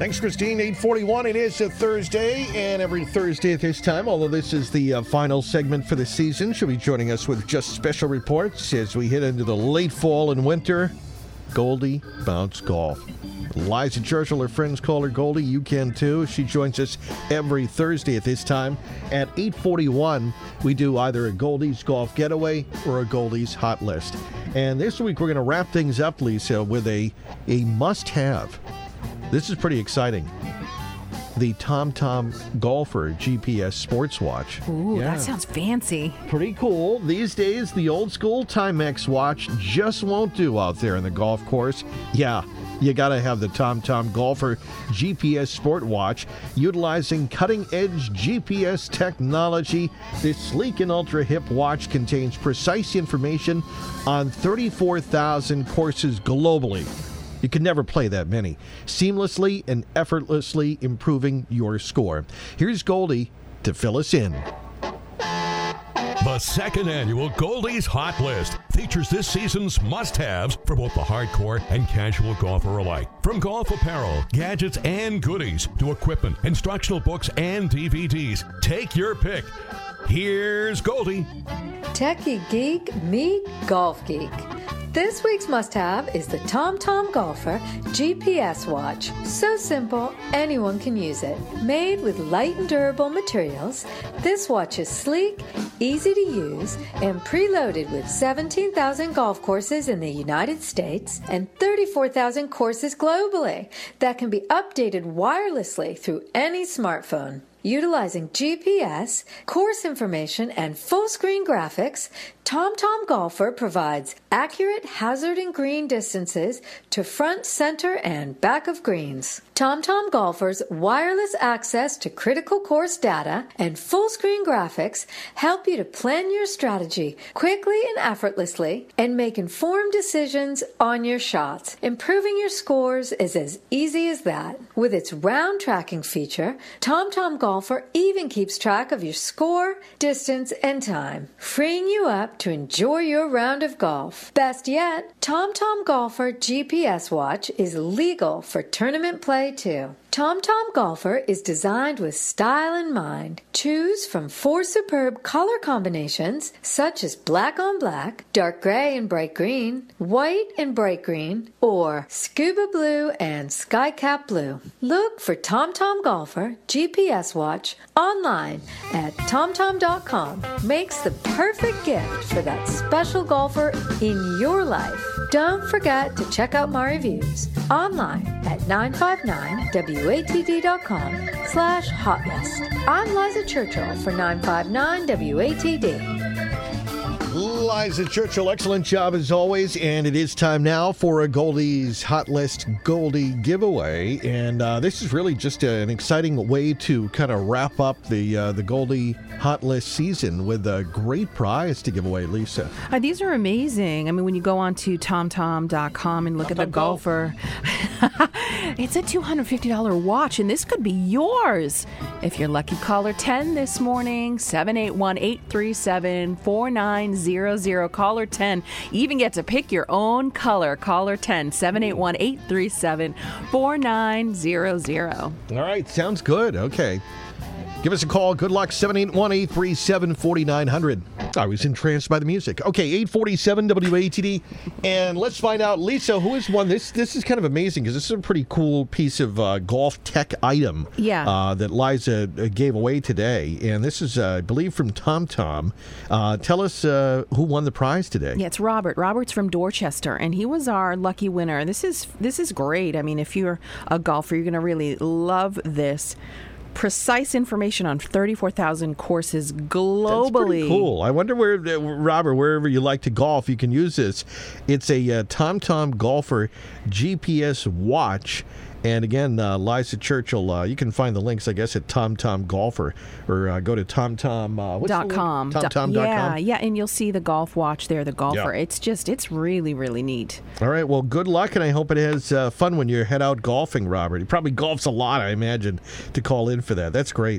Thanks, Christine. 841. It is a Thursday, and every Thursday at this time, although this is the uh, final segment for the season, she'll be joining us with just special reports as we hit into the late fall and winter. Goldie Bounce Golf. Liza Churchill, her friends call her Goldie. You can too. She joins us every Thursday at this time. At 841, we do either a Goldie's Golf Getaway or a Goldie's Hot List. And this week, we're going to wrap things up, Lisa, with a, a must-have this is pretty exciting. The TomTom Golfer GPS sports watch. Ooh, yeah. that sounds fancy. Pretty cool. These days, the old school Timex watch just won't do out there in the golf course. Yeah, you got to have the TomTom Golfer GPS Sport Watch. Utilizing cutting edge GPS technology, this sleek and ultra hip watch contains precise information on 34,000 courses globally. You can never play that many. Seamlessly and effortlessly improving your score. Here's Goldie to fill us in. The second annual Goldie's Hot List features this season's must haves for both the hardcore and casual golfer alike. From golf apparel, gadgets, and goodies to equipment, instructional books, and DVDs. Take your pick. Here's Goldie. Techie geek, meet golf geek. This week's must have is the TomTom Golfer GPS watch. So simple, anyone can use it. Made with light and durable materials, this watch is sleek, easy to use, and preloaded with 17,000 golf courses in the United States and 34,000 courses globally that can be updated wirelessly through any smartphone. Utilizing GPS, course information, and full screen graphics, TomTom Golfer provides accurate hazard and green distances to front, center, and back of greens. TomTom Golfer's wireless access to critical course data and full screen graphics help you to plan your strategy quickly and effortlessly and make informed decisions on your shots. Improving your scores is as easy as that. With its round tracking feature, TomTom Golfer even keeps track of your score, distance, and time, freeing you up to enjoy your round of golf. Best yet, TomTom Golfer GPS watch is legal for tournament play too. TomTom Golfer is designed with style in mind. Choose from four superb color combinations such as black on black, dark gray and bright green, white and bright green, or scuba blue and sky cap blue. Look for TomTom Golfer GPS watch online at tomtom.com. Makes the perfect gift for that special golfer in your life. Don't forget to check out my reviews online at 959watd.com slash hotlist. I'm Liza Churchill for 959 WATD. Liza Churchill, excellent job as always. And it is time now for a Goldie's Hot List Goldie giveaway. And uh, this is really just a, an exciting way to kind of wrap up the uh, the Goldie Hot List season with a great prize to give away, Lisa. Uh, these are amazing. I mean, when you go on to tomtom.com and look Tom at the Tom golfer, it's a $250 watch, and this could be yours. If you're lucky caller 10 this morning, 781 837 4900. Caller 10. You even get to pick your own color. Caller 10 781 837 4900. All right, sounds good. Okay. Give us a call. Good luck. 781 837 4900. I was entranced by the music. Okay, 847 WATD. And let's find out, Lisa, who has won this? This is kind of amazing because this is a pretty cool piece of uh, golf tech item yeah. Uh, that Liza uh, gave away today. And this is, uh, I believe, from TomTom. Uh, tell us uh, who won the prize today. Yeah, it's Robert. Robert's from Dorchester, and he was our lucky winner. This is this is great. I mean, if you're a golfer, you're going to really love this precise information on 34,000 courses globally. cool. I wonder where, uh, Robert, wherever you like to golf, you can use this. It's a uh, TomTom Golfer GPS watch and again, uh, Liza Churchill, uh, you can find the links, I guess, at TomTom Golfer or uh, go to TomTom. Uh, dot com. TomTom. Yeah, yeah, and you'll see the golf watch there, the golfer. Yeah. It's just, it's really, really neat. All right. Well, good luck, and I hope it has uh, fun when you head out golfing, Robert. He probably golfs a lot, I imagine, to call in for that. That's great.